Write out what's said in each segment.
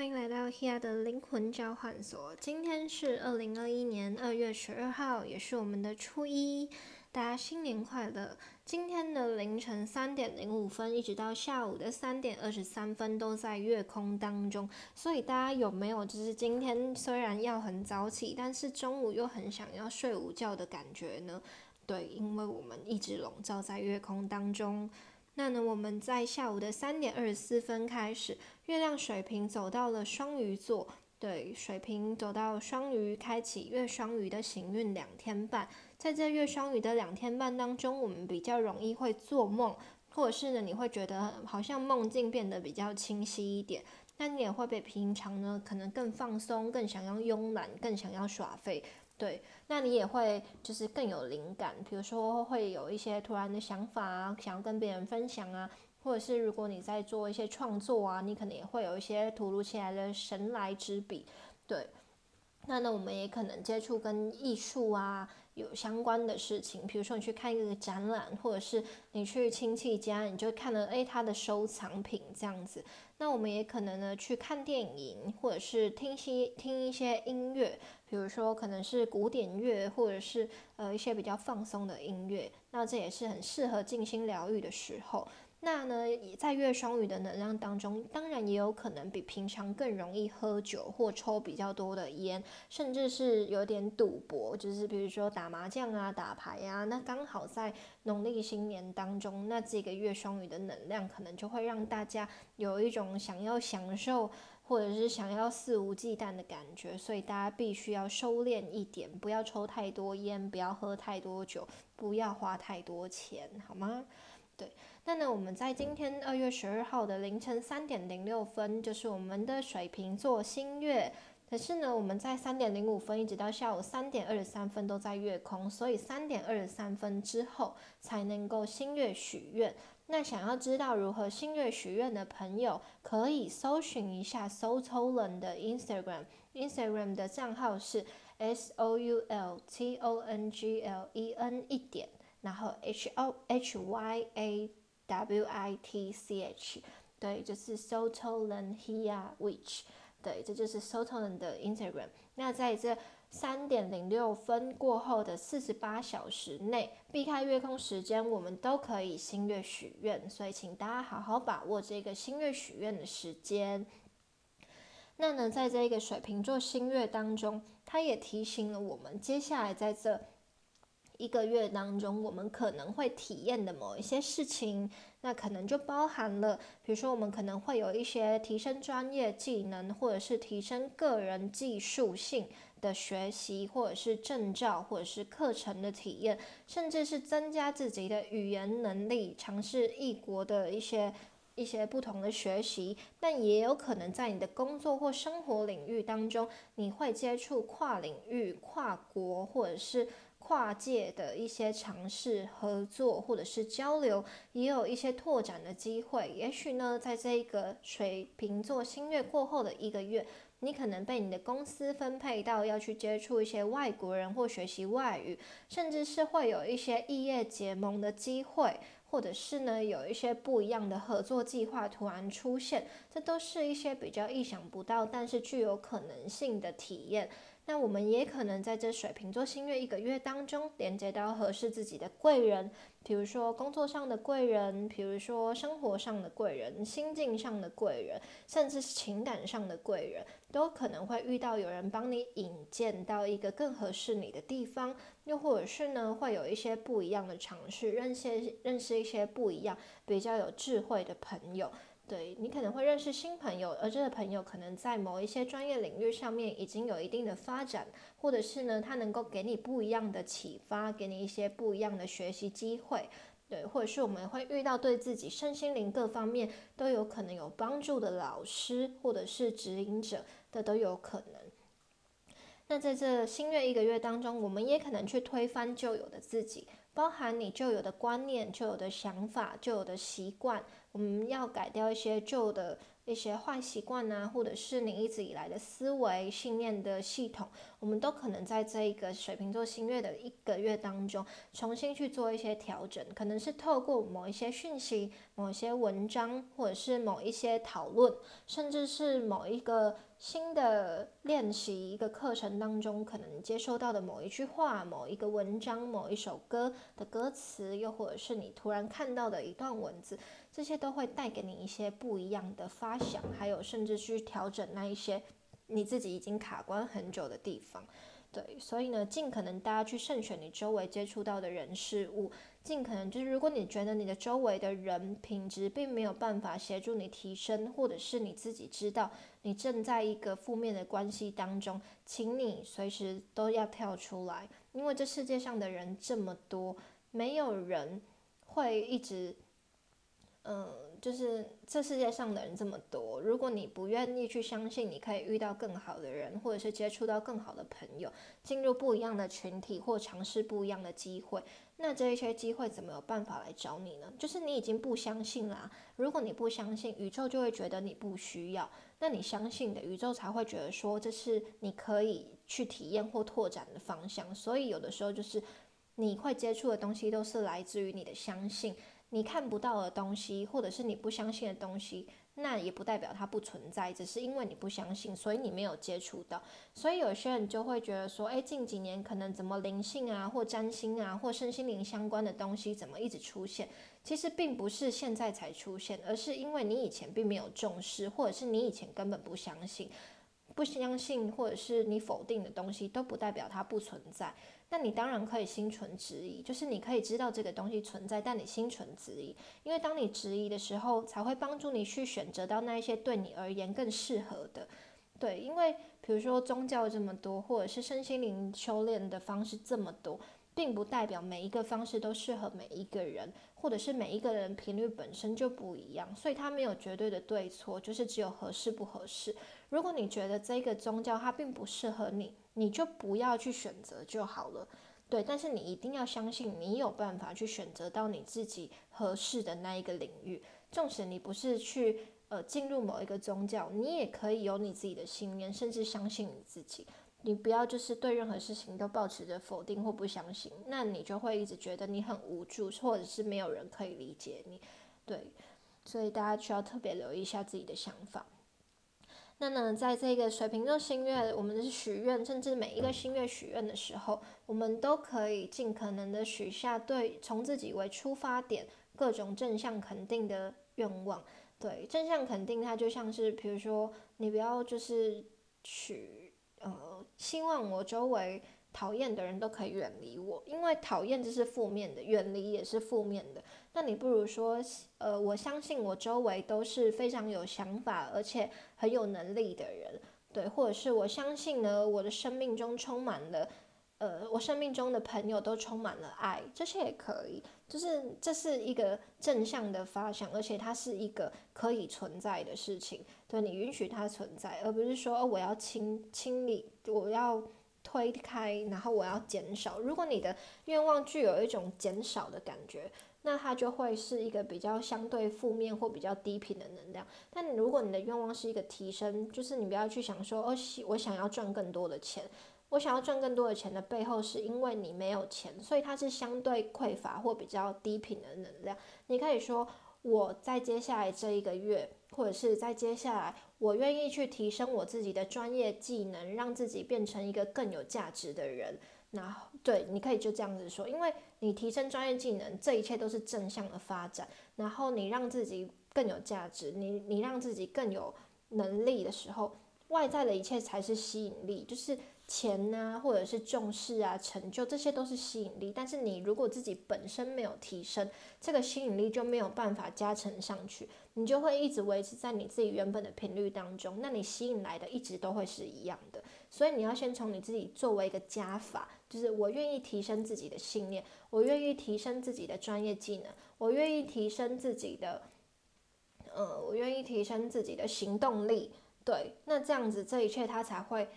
欢迎来到 Hea 的灵魂交换所。今天是二零二一年二月十二号，也是我们的初一，大家新年快乐！今天的凌晨三点零五分，一直到下午的三点二十三分，都在月空当中。所以大家有没有就是今天虽然要很早起，但是中午又很想要睡午觉的感觉呢？对，因为我们一直笼罩在月空当中。那呢，我们在下午的三点二十四分开始，月亮水瓶走到了双鱼座，对，水瓶走到双鱼，开启月双鱼的行运两天半。在这月双鱼的两天半当中，我们比较容易会做梦，或者是呢，你会觉得好像梦境变得比较清晰一点。那你也会比平常呢，可能更放松，更想要慵懒，更想要耍废。对，那你也会就是更有灵感，比如说会有一些突然的想法啊，想要跟别人分享啊，或者是如果你在做一些创作啊，你可能也会有一些突如其来的神来之笔。对，那呢，我们也可能接触跟艺术啊。有相关的事情，比如说你去看一个展览，或者是你去亲戚家，你就看了诶他的收藏品这样子。那我们也可能呢去看电影，或者是听些听一些音乐，比如说可能是古典乐，或者是呃一些比较放松的音乐。那这也是很适合静心疗愈的时候。那呢，在月双鱼的能量当中，当然也有可能比平常更容易喝酒或抽比较多的烟，甚至是有点赌博，就是比如说打麻将啊、打牌啊。那刚好在农历新年当中，那这个月双鱼的能量可能就会让大家有一种想要享受或者是想要肆无忌惮的感觉，所以大家必须要收敛一点，不要抽太多烟，不要喝太多酒，不要花太多钱，好吗？对，那呢，我们在今天二月十二号的凌晨三点零六分，就是我们的水瓶座新月。可是呢，我们在三点零五分一直到下午三点二十三分都在月空，所以三点二十三分之后才能够新月许愿。那想要知道如何新月许愿的朋友，可以搜寻一下 Soultolen 的 Instagram，Instagram 的账号是 S O U L T O N G L E N 一点。然后 H O H Y A W I T C H，对，就是 Sotolandia，Which，对，这就是 Sotolan 的 Instagram。那在这三点零六分过后的四十八小时内，避开月空时间，我们都可以新月许愿。所以，请大家好好把握这个新月许愿的时间。那呢，在这个水瓶座新月当中，它也提醒了我们，接下来在这。一个月当中，我们可能会体验的某一些事情，那可能就包含了，比如说我们可能会有一些提升专业技能，或者是提升个人技术性的学习，或者是证照，或者是课程的体验，甚至是增加自己的语言能力，尝试异国的一些一些不同的学习。但也有可能在你的工作或生活领域当中，你会接触跨领域、跨国，或者是。跨界的一些尝试、合作或者是交流，也有一些拓展的机会。也许呢，在这个水瓶座新月过后的一个月，你可能被你的公司分配到要去接触一些外国人或学习外语，甚至是会有一些异业结盟的机会，或者是呢有一些不一样的合作计划突然出现。这都是一些比较意想不到，但是具有可能性的体验。那我们也可能在这水瓶座新月一个月当中，连接到合适自己的贵人，比如说工作上的贵人，比如说生活上的贵人，心境上的贵人，甚至是情感上的贵人，都可能会遇到有人帮你引荐到一个更合适你的地方，又或者是呢，会有一些不一样的尝试，认识认识一些不一样、比较有智慧的朋友。对你可能会认识新朋友，而这个朋友可能在某一些专业领域上面已经有一定的发展，或者是呢，他能够给你不一样的启发，给你一些不一样的学习机会。对，或者是我们会遇到对自己身心灵各方面都有可能有帮助的老师，或者是指引者的都有可能。那在这新月一个月当中，我们也可能去推翻旧有的自己。包含你旧有的观念、旧有的想法、旧有的习惯，我们要改掉一些旧的一些坏习惯啊，或者是你一直以来的思维信念的系统，我们都可能在这一个水瓶座新月的一个月当中，重新去做一些调整，可能是透过某一些讯息、某一些文章，或者是某一些讨论，甚至是某一个新的练习、一个课程当中，可能接收到的某一句话、某一个文章、某一首歌的歌词，又或者是你突然看到的一段文字。这些都会带给你一些不一样的发想，还有甚至去调整那一些你自己已经卡关很久的地方。对，所以呢，尽可能大家去慎选你周围接触到的人事物，尽可能就是如果你觉得你的周围的人品质并没有办法协助你提升，或者是你自己知道你正在一个负面的关系当中，请你随时都要跳出来，因为这世界上的人这么多，没有人会一直。嗯，就是这世界上的人这么多，如果你不愿意去相信，你可以遇到更好的人，或者是接触到更好的朋友，进入不一样的群体，或尝试不一样的机会，那这一些机会怎么有办法来找你呢？就是你已经不相信啦。如果你不相信，宇宙就会觉得你不需要，那你相信的宇宙才会觉得说这是你可以去体验或拓展的方向。所以有的时候就是你会接触的东西都是来自于你的相信。你看不到的东西，或者是你不相信的东西，那也不代表它不存在，只是因为你不相信，所以你没有接触到。所以有些人就会觉得说，哎，近几年可能怎么灵性啊，或占星啊，或身心灵相关的东西怎么一直出现？其实并不是现在才出现，而是因为你以前并没有重视，或者是你以前根本不相信。不相信或者是你否定的东西，都不代表它不存在。那你当然可以心存质疑，就是你可以知道这个东西存在，但你心存质疑，因为当你质疑的时候，才会帮助你去选择到那一些对你而言更适合的。对，因为比如说宗教这么多，或者是身心灵修炼的方式这么多，并不代表每一个方式都适合每一个人，或者是每一个人频率本身就不一样，所以它没有绝对的对错，就是只有合适不合适。如果你觉得这个宗教它并不适合你，你就不要去选择就好了，对。但是你一定要相信，你有办法去选择到你自己合适的那一个领域。纵使你不是去呃进入某一个宗教，你也可以有你自己的信念，甚至相信你自己。你不要就是对任何事情都保持着否定或不相信，那你就会一直觉得你很无助，或者是没有人可以理解你。对，所以大家需要特别留意一下自己的想法。那呢，在这个水瓶座新月，我们是许愿，甚至每一个新月许愿的时候，我们都可以尽可能的许下对从自己为出发点各种正向肯定的愿望。对，正向肯定它就像是，比如说你不要就是许呃，希望我周围讨厌的人都可以远离我，因为讨厌这是负面的，远离也是负面的。那你不如说，呃，我相信我周围都是非常有想法而且很有能力的人，对，或者是我相信呢，我的生命中充满了，呃，我生命中的朋友都充满了爱，这些也可以，就是这是一个正向的发想，而且它是一个可以存在的事情，对你允许它存在，而不是说我要清清理，我要推开，然后我要减少。如果你的愿望具有一种减少的感觉。那它就会是一个比较相对负面或比较低频的能量。但如果你的愿望是一个提升，就是你不要去想说，哦，我想要赚更多的钱，我想要赚更多的钱的背后是因为你没有钱，所以它是相对匮乏或比较低频的能量。你可以说，我在接下来这一个月，或者是在接下来，我愿意去提升我自己的专业技能，让自己变成一个更有价值的人。然后对，你可以就这样子说，因为你提升专业技能，这一切都是正向的发展。然后你让自己更有价值，你你让自己更有能力的时候，外在的一切才是吸引力，就是钱呐，或者是重视啊、成就，这些都是吸引力。但是你如果自己本身没有提升，这个吸引力就没有办法加成上去，你就会一直维持在你自己原本的频率当中，那你吸引来的一直都会是一样的。所以你要先从你自己作为一个加法。就是我愿意提升自己的信念，我愿意提升自己的专业技能，我愿意提升自己的，呃，我愿意提升自己的行动力。对，那这样子这一切它才会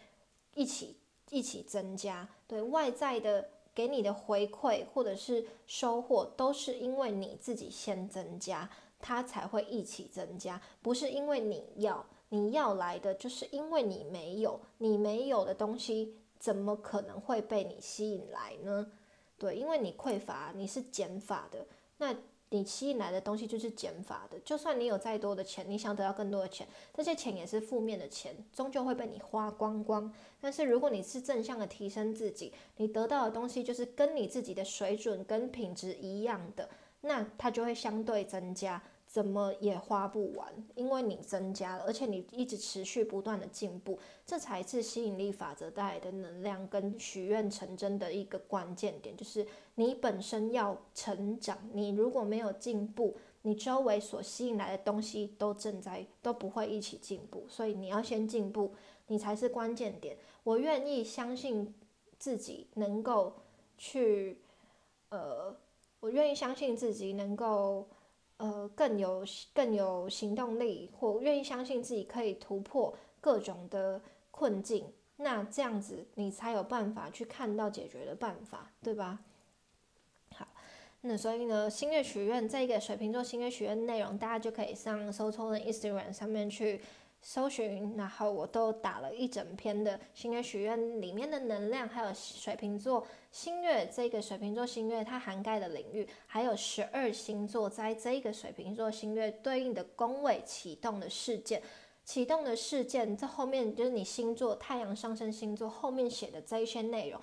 一起一起增加。对外在的给你的回馈或者是收获，都是因为你自己先增加。它才会一起增加，不是因为你要你要来的，就是因为你没有，你没有的东西怎么可能会被你吸引来呢？对，因为你匮乏，你是减法的，那你吸引来的东西就是减法的。就算你有再多的钱，你想得到更多的钱，这些钱也是负面的钱，终究会被你花光光。但是如果你是正向的提升自己，你得到的东西就是跟你自己的水准跟品质一样的，那它就会相对增加。怎么也花不完，因为你增加了，而且你一直持续不断的进步，这才是吸引力法则带来的能量跟许愿成真的一个关键点，就是你本身要成长，你如果没有进步，你周围所吸引来的东西都正在都不会一起进步，所以你要先进步，你才是关键点。我愿意相信自己能够去，呃，我愿意相信自己能够。呃，更有更有行动力，或愿意相信自己可以突破各种的困境，那这样子你才有办法去看到解决的办法，对吧？好，那所以呢，星月许愿这个水瓶座星月许愿内容，大家就可以上搜抽的 Instagram 上面去。搜寻，然后我都打了一整篇的星月许愿里面的能量，还有水瓶座星月这个水瓶座星月它涵盖的领域，还有十二星座在这个水瓶座星月对应的宫位启动的事件，启动的事件这后面就是你星座太阳上升星座后面写的这一些内容。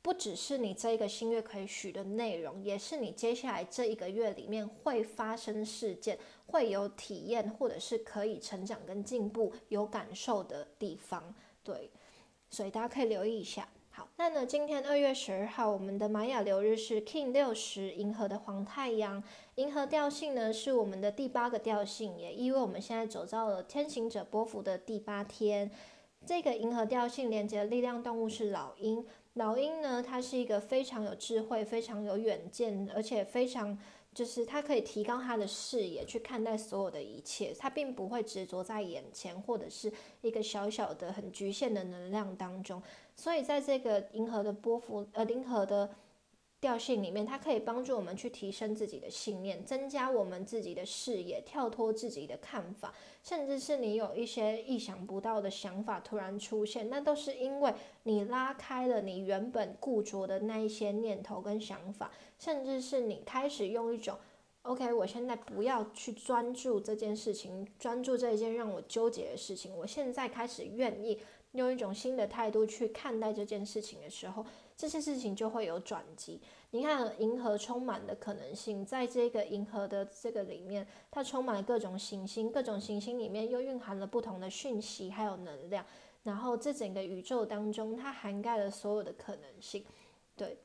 不只是你这一个新月可以许的内容，也是你接下来这一个月里面会发生事件、会有体验，或者是可以成长跟进步、有感受的地方。对，所以大家可以留意一下。好，那呢，今天二月十二号，我们的玛雅流日是 King 六十银河的黄太阳，银河调性呢是我们的第八个调性，也意味我们现在走到了天行者波幅的第八天。这个银河调性连接的力量动物是老鹰。老鹰呢，它是一个非常有智慧、非常有远见，而且非常就是它可以提高它的视野去看待所有的一切，它并不会执着在眼前或者是一个小小的、很局限的能量当中。所以在这个银河的波幅，呃，银河的。调性里面，它可以帮助我们去提升自己的信念，增加我们自己的视野，跳脱自己的看法，甚至是你有一些意想不到的想法突然出现，那都是因为你拉开了你原本固着的那一些念头跟想法，甚至是你开始用一种 “OK，我现在不要去专注这件事情，专注这一件让我纠结的事情，我现在开始愿意用一种新的态度去看待这件事情的时候。”这些事情就会有转机。你看，银河充满的可能性，在这个银河的这个里面，它充满了各种行星，各种行星里面又蕴含了不同的讯息，还有能量。然后，这整个宇宙当中，它涵盖了所有的可能性，对。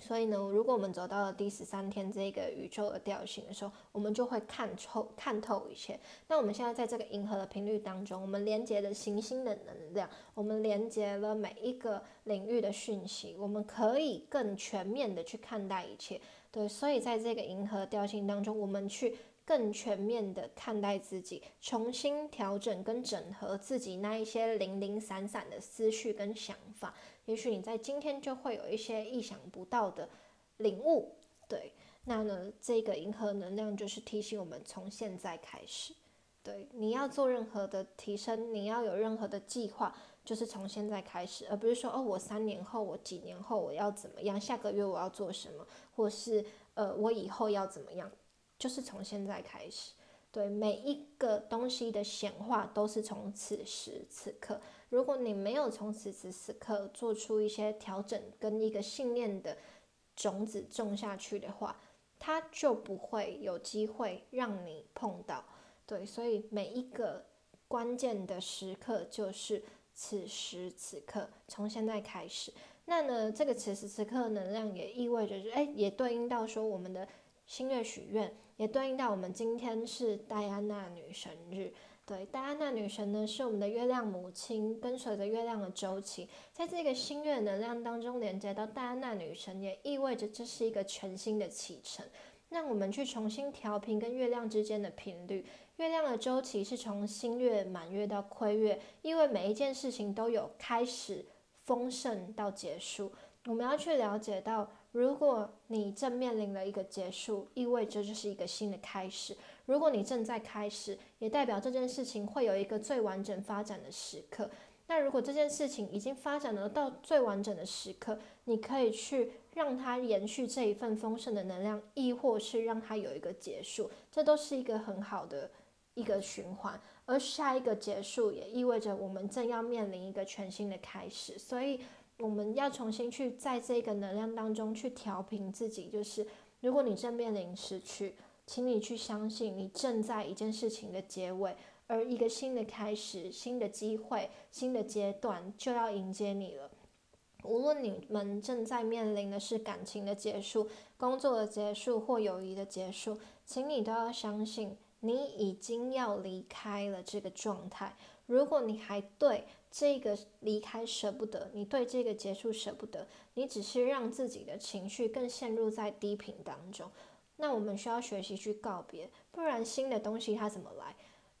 所以呢，如果我们走到了第十三天这个宇宙的调性的时候，我们就会看透看透一切。那我们现在在这个银河的频率当中，我们连接了行星的能量，我们连接了每一个领域的讯息，我们可以更全面的去看待一切。对，所以在这个银河调性当中，我们去更全面的看待自己，重新调整跟整合自己那一些零零散散的思绪跟想法。也许你在今天就会有一些意想不到的领悟，对，那呢，这个银河能量就是提醒我们从现在开始，对，你要做任何的提升，你要有任何的计划，就是从现在开始，而不是说哦，我三年后，我几年后我要怎么样，下个月我要做什么，或是呃，我以后要怎么样，就是从现在开始，对，每一个东西的显化都是从此时此刻。如果你没有从此时此刻做出一些调整跟一个信念的种子种下去的话，它就不会有机会让你碰到。对，所以每一个关键的时刻就是此时此刻，从现在开始。那呢，这个此时此刻能量也意味着，哎，也对应到说我们的星月许愿，也对应到我们今天是戴安娜女神日。对，戴安娜女神呢是我们的月亮母亲，跟随着月亮的周期，在这个新月能量当中连接到戴安娜女神，也意味着这是一个全新的启程，让我们去重新调频跟月亮之间的频率。月亮的周期是从新月、满月到亏月，因为每一件事情都有开始丰盛到结束。我们要去了解到，如果你正面临了一个结束，意味着这是一个新的开始；如果你正在开始，也代表这件事情会有一个最完整发展的时刻。那如果这件事情已经发展了到最完整的时刻，你可以去让它延续这一份丰盛的能量，亦或是让它有一个结束，这都是一个很好的一个循环。而下一个结束也意味着我们正要面临一个全新的开始，所以。我们要重新去在这个能量当中去调频自己，就是如果你正面临失去，请你去相信你正在一件事情的结尾，而一个新的开始、新的机会、新的阶段就要迎接你了。无论你们正在面临的是感情的结束、工作的结束或友谊的结束，请你都要相信你已经要离开了这个状态。如果你还对这个离开舍不得，你对这个结束舍不得，你只是让自己的情绪更陷入在低频当中。那我们需要学习去告别，不然新的东西它怎么来？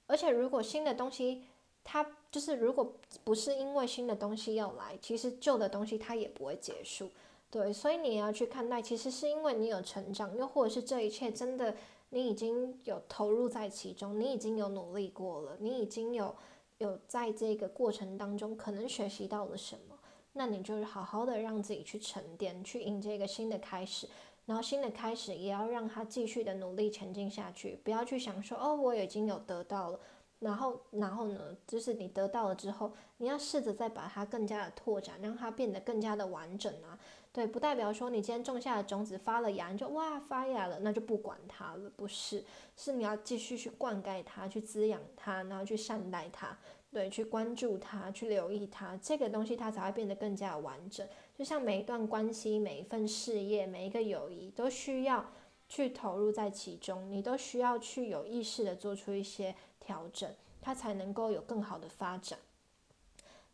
而且如果新的东西它就是如果不是因为新的东西要来，其实旧的东西它也不会结束。对，所以你要去看待，其实是因为你有成长，又或者是这一切真的你已经有投入在其中，你已经有努力过了，你已经有。有在这个过程当中可能学习到了什么，那你就是好好的让自己去沉淀，去迎接一个新的开始，然后新的开始也要让他继续的努力前进下去，不要去想说哦我已经有得到了，然后然后呢，就是你得到了之后，你要试着再把它更加的拓展，让它变得更加的完整啊。对，不代表说你今天种下的种子发了芽，你就哇发芽了，那就不管它了，不是，是你要继续去灌溉它，去滋养它，然后去善待它，对，去关注它，去留意它，这个东西它才会变得更加完整。就像每一段关系、每一份事业、每一个友谊，都需要去投入在其中，你都需要去有意识的做出一些调整，它才能够有更好的发展。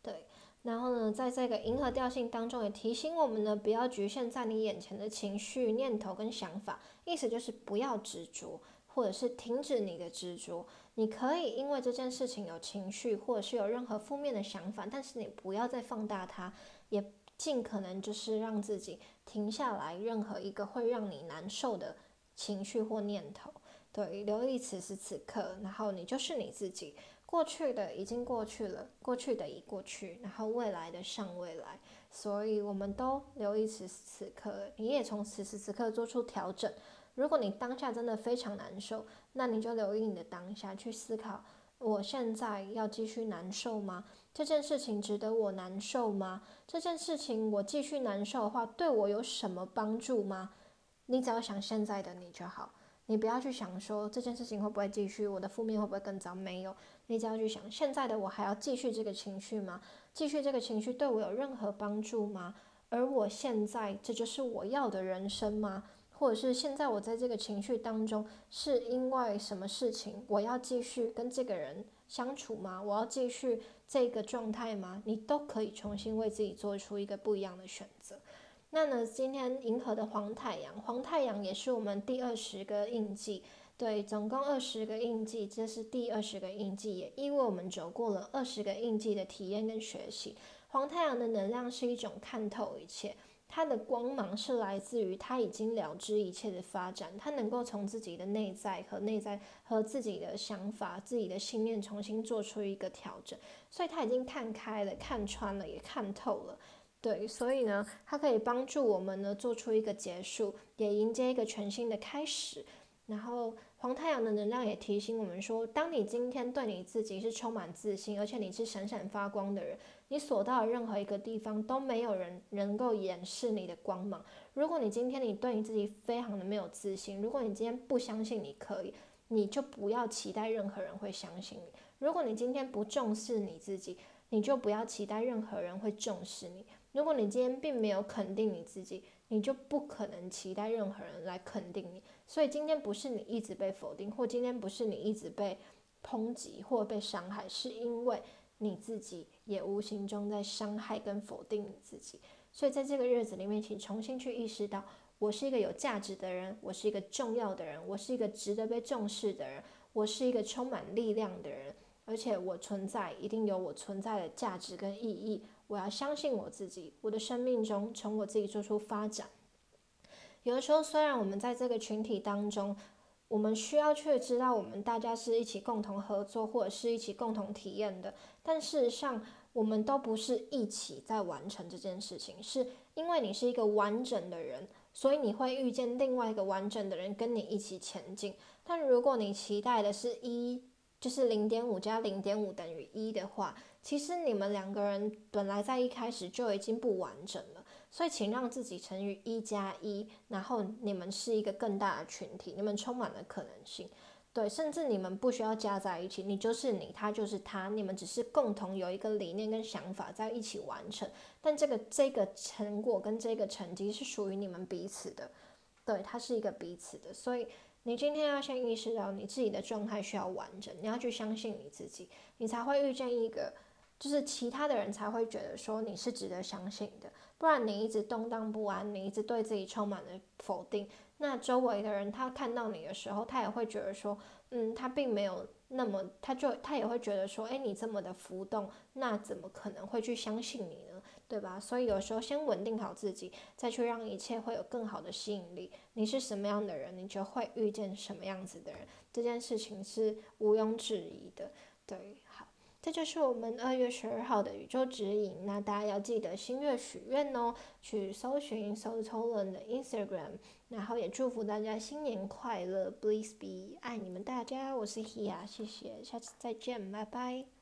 对。然后呢，在这个银河调性当中，也提醒我们呢，不要局限在你眼前的情绪、念头跟想法，意思就是不要执着，或者是停止你的执着。你可以因为这件事情有情绪，或者是有任何负面的想法，但是你不要再放大它，也尽可能就是让自己停下来，任何一个会让你难受的情绪或念头，对，留意此时此刻，然后你就是你自己。过去的已经过去了，过去的已过去，然后未来的尚未来，所以我们都留意此时此刻，你也从此时此刻做出调整。如果你当下真的非常难受，那你就留意你的当下，去思考：我现在要继续难受吗？这件事情值得我难受吗？这件事情我继续难受的话，对我有什么帮助吗？你只要想现在的你就好。你不要去想说这件事情会不会继续，我的负面会不会更糟？没有，你只要去想现在的我还要继续这个情绪吗？继续这个情绪对我有任何帮助吗？而我现在这就是我要的人生吗？或者是现在我在这个情绪当中是因为什么事情？我要继续跟这个人相处吗？我要继续这个状态吗？你都可以重新为自己做出一个不一样的选择。那呢？今天银河的黄太阳，黄太阳也是我们第二十个印记。对，总共二十个印记，这是第二十个印记，也因为我们走过了二十个印记的体验跟学习。黄太阳的能量是一种看透一切，它的光芒是来自于它已经了知一切的发展，它能够从自己的内在和内在和自己的想法、自己的信念重新做出一个调整，所以他已经看开了、看穿了，也看透了。对，所以呢，它可以帮助我们呢做出一个结束，也迎接一个全新的开始。然后黄太阳的能量也提醒我们说，当你今天对你自己是充满自信，而且你是闪闪发光的人，你所到的任何一个地方都没有人能够掩饰你的光芒。如果你今天你对你自己非常的没有自信，如果你今天不相信你可以，你就不要期待任何人会相信你。如果你今天不重视你自己，你就不要期待任何人会重视你。如果你今天并没有肯定你自己，你就不可能期待任何人来肯定你。所以今天不是你一直被否定，或今天不是你一直被抨击或被伤害，是因为你自己也无形中在伤害跟否定你自己。所以在这个日子里面，请重新去意识到，我是一个有价值的人，我是一个重要的人，我是一个值得被重视的人，我是一个充满力量的人，而且我存在一定有我存在的价值跟意义。我要相信我自己，我的生命中从我自己做出发展。有的时候，虽然我们在这个群体当中，我们需要去知道我们大家是一起共同合作，或者是一起共同体验的，但事实上，我们都不是一起在完成这件事情，是因为你是一个完整的人，所以你会遇见另外一个完整的人跟你一起前进。但如果你期待的是一，就是零点五加零点五等于一的话，其实你们两个人本来在一开始就已经不完整了。所以，请让自己乘以一加一，然后你们是一个更大的群体，你们充满了可能性。对，甚至你们不需要加在一起，你就是你，他就是他，你们只是共同有一个理念跟想法在一起完成。但这个这个成果跟这个成绩是属于你们彼此的，对，它是一个彼此的。所以，你今天要先意识到你自己的状态需要完整，你要去相信你自己，你才会遇见一个，就是其他的人才会觉得说你是值得相信的。不然你一直动荡不安，你一直对自己充满了否定，那周围的人他看到你的时候，他也会觉得说，嗯，他并没有那么，他就他也会觉得说，哎，你这么的浮动，那怎么可能会去相信你呢？对吧？所以有时候先稳定好自己，再去让一切会有更好的吸引力。你是什么样的人，你就会遇见什么样子的人，这件事情是毋庸置疑的。对。好这就是我们二月十二号的宇宙指引。那大家要记得新月许愿哦，去搜寻 s o t o l a n 的 Instagram，然后也祝福大家新年快乐，Please be，爱你们大家，我是 Hia，谢谢，下次再见，拜拜。